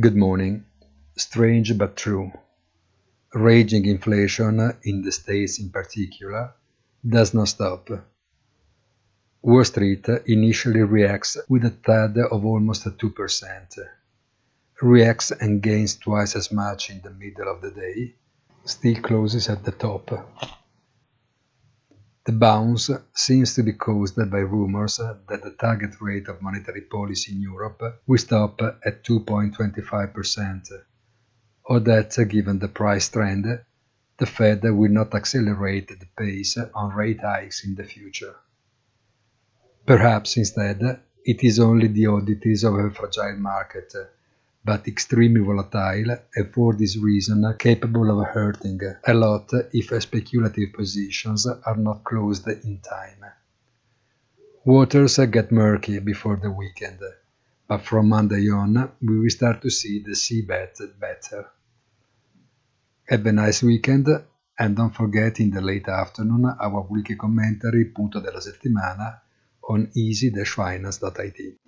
Good morning. Strange but true. Raging inflation, in the States in particular, does not stop. Wall Street initially reacts with a tad of almost 2%, reacts and gains twice as much in the middle of the day, still closes at the top. The bounce seems to be caused by rumors that the target rate of monetary policy in Europe will stop at 2.25%, or that, given the price trend, the Fed will not accelerate the pace on rate hikes in the future. Perhaps instead, it is only the oddities of a fragile market but extremely volatile and for this reason capable of hurting a lot if speculative positions are not closed in time. Waters get murky before the weekend, but from Monday on we will start to see the seabed better. Have a nice weekend and don't forget in the late afternoon our weekly commentary punto della settimana on easy-finance.it.